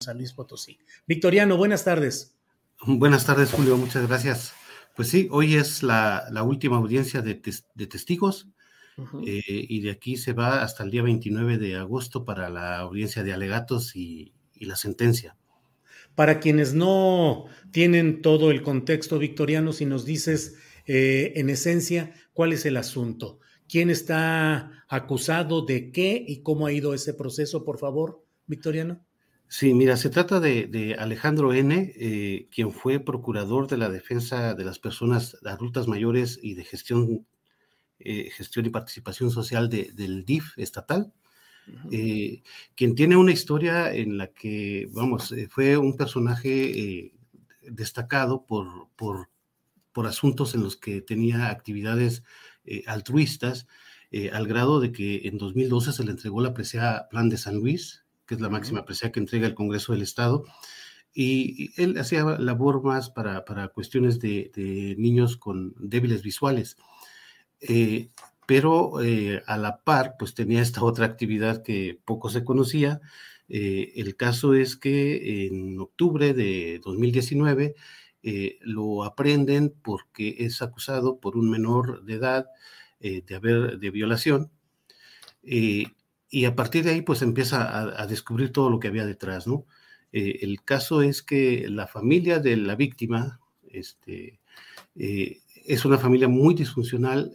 San Luis Potosí. Victoriano, buenas tardes. Buenas tardes, Julio, muchas gracias. Pues sí, hoy es la, la última audiencia de, tes, de testigos uh -huh. eh, y de aquí se va hasta el día 29 de agosto para la audiencia de alegatos y, y la sentencia. Para quienes no tienen todo el contexto, Victoriano, si nos dices eh, en esencia cuál es el asunto, quién está acusado de qué y cómo ha ido ese proceso, por favor, Victoriano. Sí, mira, se trata de, de Alejandro N., eh, quien fue procurador de la defensa de las personas adultas mayores y de gestión, eh, gestión y participación social de, del DIF estatal, uh -huh. eh, quien tiene una historia en la que, vamos, fue un personaje destacado por, por, por, asuntos en los que tenía actividades altruistas, al grado de que en 2012 se le entregó la presea Plan de San Luis, que es la máxima presea que entrega el Congreso del Estado, y, él hacía labor más para, para cuestiones de, de, niños con débiles visuales. Eh, pero eh, a la par, pues tenía esta otra actividad que poco se conocía. Eh, el caso es que en octubre de 2019 eh, lo aprenden porque es acusado por un menor de edad de haber de violación y a partir de ahí pues empieza a, descubrir todo lo que había detrás, ¿no? Eh, el caso es que la familia de la víctima este, eh, es una familia muy disfuncional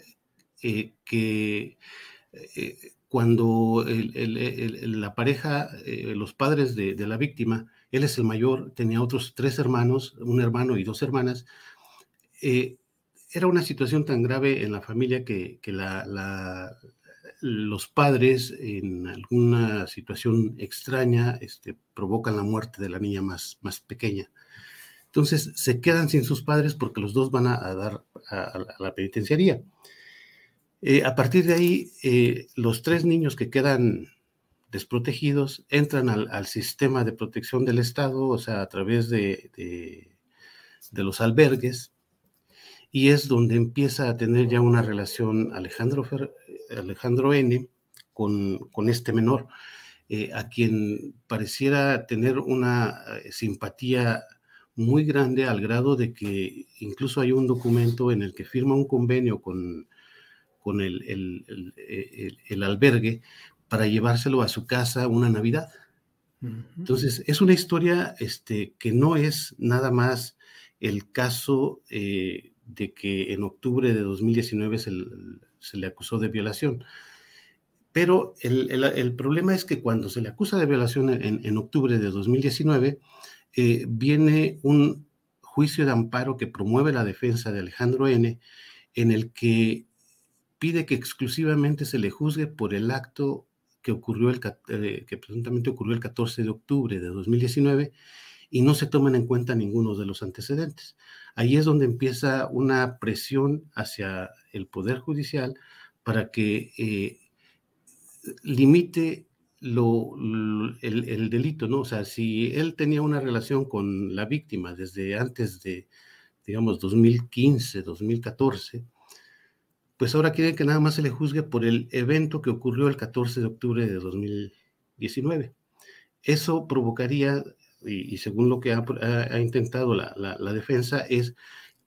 eh, que cuando el, el, la pareja, los padres de, la víctima, él es el mayor, tenía otros tres hermanos, un hermano y dos hermanas, era una situación tan grave en la familia que, que la los padres en alguna situación extraña este, provocan la muerte de la niña más, más pequeña. Entonces se quedan sin sus padres porque los dos van a, dar a, la penitenciaría. Eh, a partir de ahí, eh, los tres niños que quedan desprotegidos entran al, sistema de protección del Estado, o sea, a través de, de los albergues, y es donde empieza a tener ya una relación Alejandro, Fer, Alejandro N. con, con este menor, eh, a quien pareciera tener una eh, simpatía muy grande al grado de que incluso hay un documento en el que firma un convenio con, con el, el, el, el albergue para llevárselo a su casa una Navidad. Entonces, es una historia este, que no es nada más el caso eh, de que en octubre de 2019 se, le acusó de violación. Pero el, el, el, problema es que cuando se le acusa de violación en, en octubre de 2019, eh, viene un juicio de amparo que promueve la defensa de Alejandro N., en el que pide que exclusivamente se le juzgue por el acto que ocurrió el, eh, que presuntamente ocurrió el 14 de octubre de 2019 y no se toman en cuenta ninguno de los antecedentes. Ahí es donde empieza una presión hacia el Poder Judicial para que eh, limite lo, el, el, delito, ¿no? O sea, si él tenía una relación con la víctima desde antes de, digamos, 2015, 2014, pues ahora quieren que nada más se le juzgue por el evento que ocurrió el 14 de octubre de 2019. Eso provocaría y, según lo que ha, intentado la, defensa, es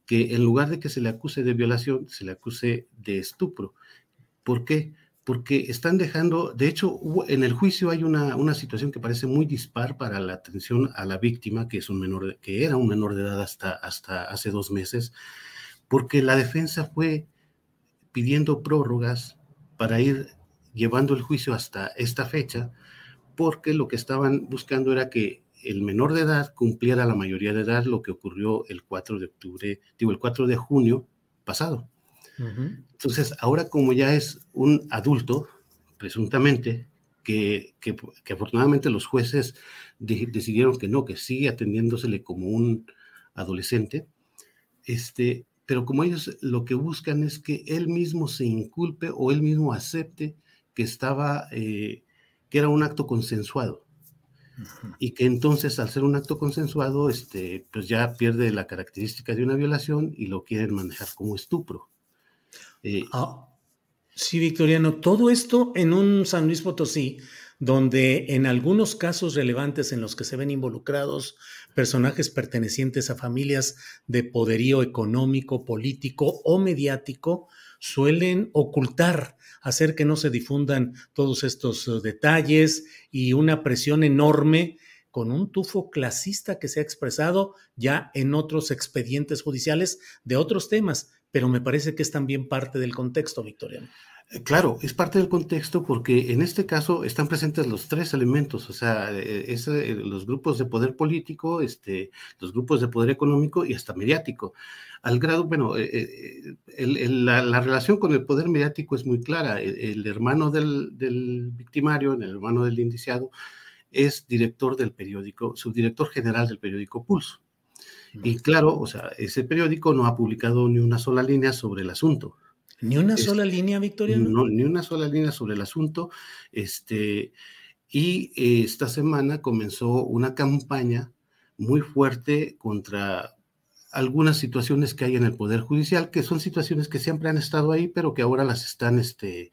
que en lugar de que se le acuse de violación, se le acuse de estupro. ¿Por qué? Porque están dejando, de hecho, en el juicio hay una, una situación que parece muy dispar para la atención a la víctima, que, es un menor, que era un menor de edad hasta, hasta hace dos meses, porque la defensa fue pidiendo prórrogas para ir llevando el juicio hasta esta fecha, porque lo que estaban buscando era que el menor de edad cumpliera la mayoría de edad, lo que ocurrió el 4 de octubre, digo, el 4 de junio pasado. Entonces, ahora como ya es un adulto, presuntamente, que, que, afortunadamente los jueces decidieron que no, que sigue atendiéndosele como un adolescente, este, pero como ellos lo que buscan es que él mismo se inculpe o él mismo acepte que estaba, eh, que era un acto consensuado y que entonces al ser un acto consensuado, este, pues ya pierde la característica de una violación y lo quieren manejar como estupro. Eh, ah, sí, Victoriano, todo esto en un San Luis Potosí, donde en algunos casos relevantes en los que se ven involucrados personajes pertenecientes a familias de poderío económico, político o mediático, suelen ocultar, hacer que no se difundan todos estos uh, detalles y una presión enorme con un tufo clasista que se ha expresado ya en otros expedientes judiciales de otros temas, pero me parece que es también parte del contexto, Victoriano. Eh, claro, es parte del contexto porque en este caso están presentes los tres elementos, o sea, eh, es, eh, los grupos de poder político, este, los grupos de poder económico y hasta mediático. Al grado, bueno, la, relación con el poder mediático es muy clara. El, hermano del, victimario, el hermano del indiciado, es director del periódico, subdirector general del periódico Pulso. Y claro, o sea, ese periódico no ha publicado ni una sola línea sobre el asunto. ¿Ni una sola línea, Victoria? No, ni una sola línea sobre el asunto. Este, y eh, esta semana comenzó una campaña muy fuerte contra algunas situaciones que hay en el Poder Judicial, que son situaciones que siempre han estado ahí, pero que ahora las están este,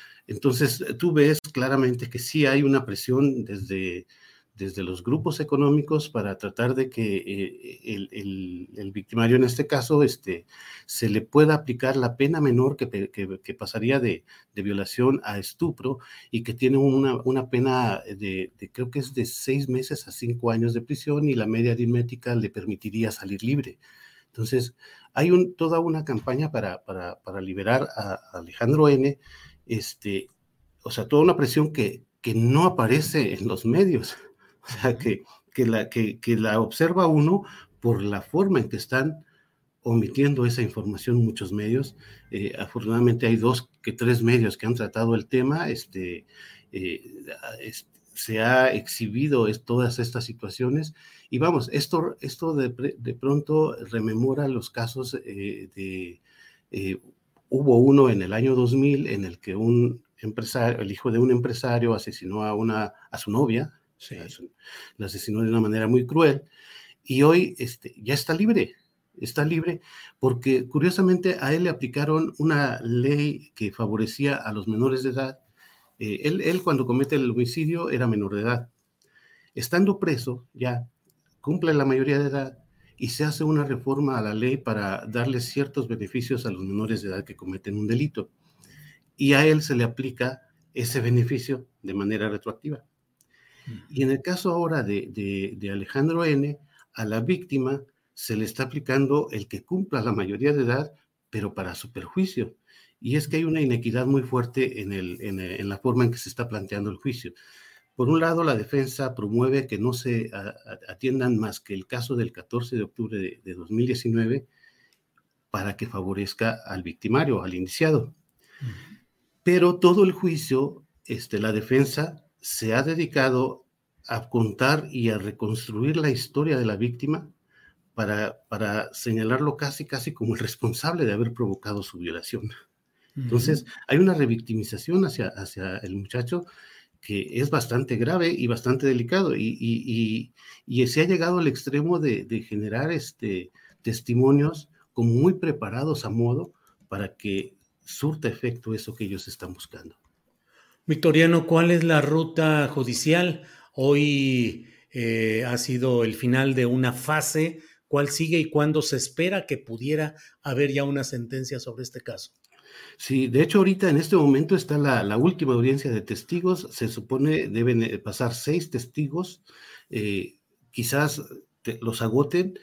Entonces, tú ves claramente que sí hay una presión desde, desde los grupos económicos para tratar de que eh, el, victimario, en este caso, este, se le pueda aplicar la pena menor que, pasaría de, violación a estupro y que tiene una, pena de, creo que es de seis meses a cinco años de prisión y la media aritmética le permitiría salir libre. Entonces, hay toda una campaña para, para liberar a Alejandro N este, o sea, toda una presión que, que no aparece en los medios, o sea, que, que, la, que, que la observa uno por la forma en que están omitiendo esa información muchos medios. Eh, afortunadamente hay dos que tres medios que han tratado el tema. Este, eh, se ha exhibido todas estas situaciones. Y vamos, esto, esto de, de pronto rememora los casos eh, de Hubo uno en el año 2000 en el que un empresario, el hijo de un empresario asesinó a, una, a su novia, la asesinó de una manera muy cruel, y hoy este, ya está libre, está libre porque curiosamente a él le aplicaron una ley que favorecía a los menores de edad. Eh, él, él cuando comete el homicidio era menor de edad. Estando preso ya, cumple la mayoría de edad y se hace una reforma a la ley para darle ciertos beneficios a los menores de edad que cometen un delito. Y a él se le aplica ese beneficio de manera retroactiva. Y en el caso ahora de, de, Alejandro N., a la víctima se le está aplicando el que cumpla la mayoría de edad, pero para su perjuicio. Y es que hay una inequidad muy fuerte en, el, en, la forma en que se está planteando el juicio. Por un lado, la defensa promueve que no se atiendan más que el caso del 14 de octubre de, de 2019 para que favorezca al victimario, al iniciado. Pero todo el juicio, este, la defensa se ha dedicado a contar y a reconstruir la historia de la víctima para, para señalarlo casi, casi como el responsable de haber provocado su violación. Entonces, hay una revictimización hacia, hacia el muchacho que es bastante grave y bastante delicado y, y, y, se ha llegado al extremo de, de, generar este, testimonios como muy preparados a modo para que surta efecto eso que ellos están buscando. Victoriano, ¿cuál es la ruta judicial? Hoy eh, ha sido el final de una fase. ¿Cuál sigue y cuándo se espera que pudiera haber ya una sentencia sobre este caso? Sí, de hecho ahorita en este momento está la, última audiencia de testigos. Se supone deben eh, pasar seis testigos. Eh, quizás los agoten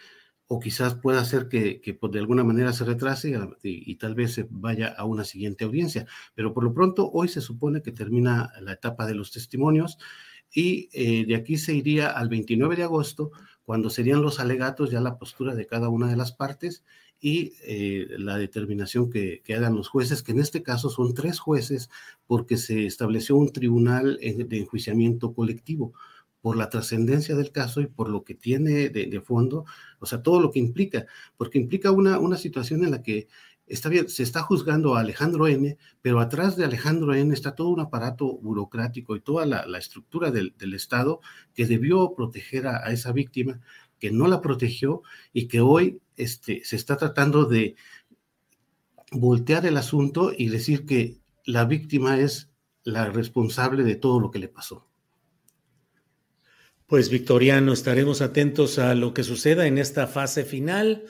o quizás pueda ser que, pues, de alguna manera se retrase y, tal vez se vaya a una siguiente audiencia. Pero por lo pronto, hoy se supone que termina la etapa de los testimonios y eh, de aquí se iría al 29 de agosto, cuando serían los alegatos, ya la postura de cada una de las partes y eh, la determinación que, que, hagan los jueces, que en este caso son tres jueces, porque se estableció un tribunal de enjuiciamiento colectivo por la trascendencia del caso y por lo que tiene de, fondo, o sea, todo lo que implica, porque implica una, una situación en la que está bien, se está juzgando a Alejandro N., pero atrás de Alejandro N. está todo un aparato burocrático y toda la, estructura del, Estado que debió proteger a, esa víctima, que no la protegió y que hoy este, se está tratando de voltear el asunto y decir que la víctima es la responsable de todo lo que le pasó. Pues Victoriano, estaremos atentos a lo que suceda en esta fase final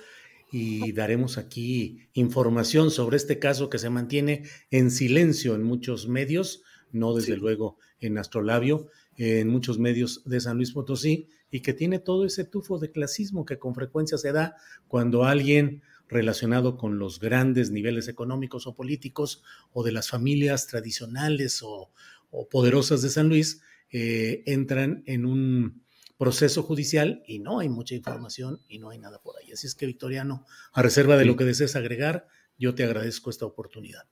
y daremos aquí información sobre este caso que se mantiene en silencio en muchos medios, no desde luego en Astrolabio, en muchos medios de San Luis Potosí, y que tiene todo ese tufo de clasismo que con frecuencia se da cuando alguien relacionado con los grandes niveles económicos o políticos o de las familias tradicionales o, o poderosas de San Luis, eh, entran en un proceso judicial y no hay mucha información y no hay nada por ahí. Así es que, Victoriano, a reserva de lo que desees agregar, yo te agradezco esta oportunidad.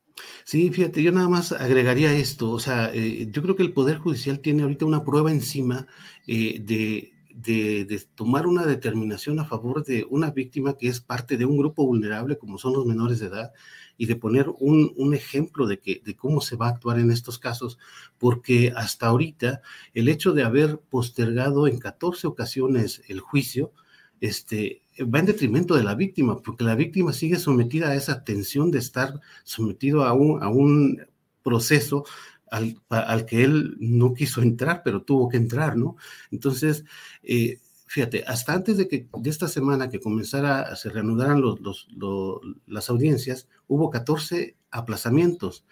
Sí, fíjate, yo nada más agregaría esto, o sea, eh, yo creo que el Poder Judicial tiene ahorita una prueba encima eh, de, de, tomar una determinación a favor de una víctima que es parte de un grupo vulnerable como son los menores de edad y de poner un, un, ejemplo de, que, de cómo se va a actuar en estos casos, porque hasta ahorita el hecho de haber postergado en 14 ocasiones el juicio, este, va en detrimento de la víctima, porque la víctima sigue sometida a esa tensión de estar sometido a un, a un proceso al, al, que él no quiso entrar, pero tuvo que entrar, ¿no? Entonces, eh, fíjate, hasta antes de que de esta semana que comenzara, se reanudaran los, los, las audiencias, hubo 14 aplazamientos.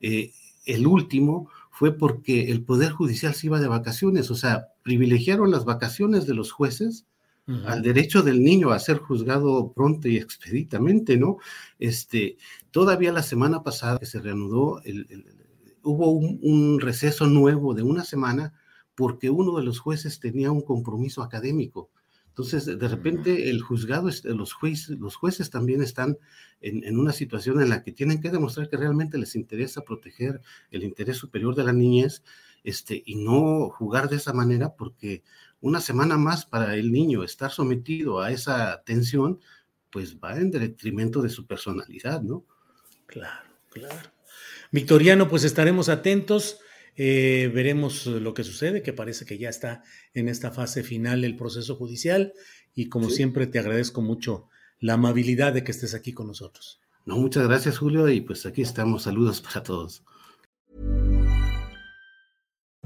Eh, el último fue porque el Poder Judicial se iba de vacaciones, o sea, privilegiaron las vacaciones de los jueces al derecho del niño a ser juzgado pronto y expeditamente, ¿no? Este, todavía la semana pasada que se reanudó, hubo un, un, receso nuevo de una semana porque uno de los jueces tenía un compromiso académico. Entonces, de repente, el juzgado, los jueces, los jueces también están en, una situación en la que tienen que demostrar que realmente les interesa proteger el interés superior de la niñez este, y no jugar de esa manera, porque una semana más para el niño estar sometido a esa tensión, pues va en detrimento de su personalidad, ¿no? Claro, claro. Victoriano, pues estaremos atentos. Eh, veremos lo que sucede, que parece que ya está en esta fase final el proceso judicial y como siempre te agradezco mucho la amabilidad de que estés aquí con nosotros. No, muchas gracias Julio y pues aquí estamos. Saludos para todos.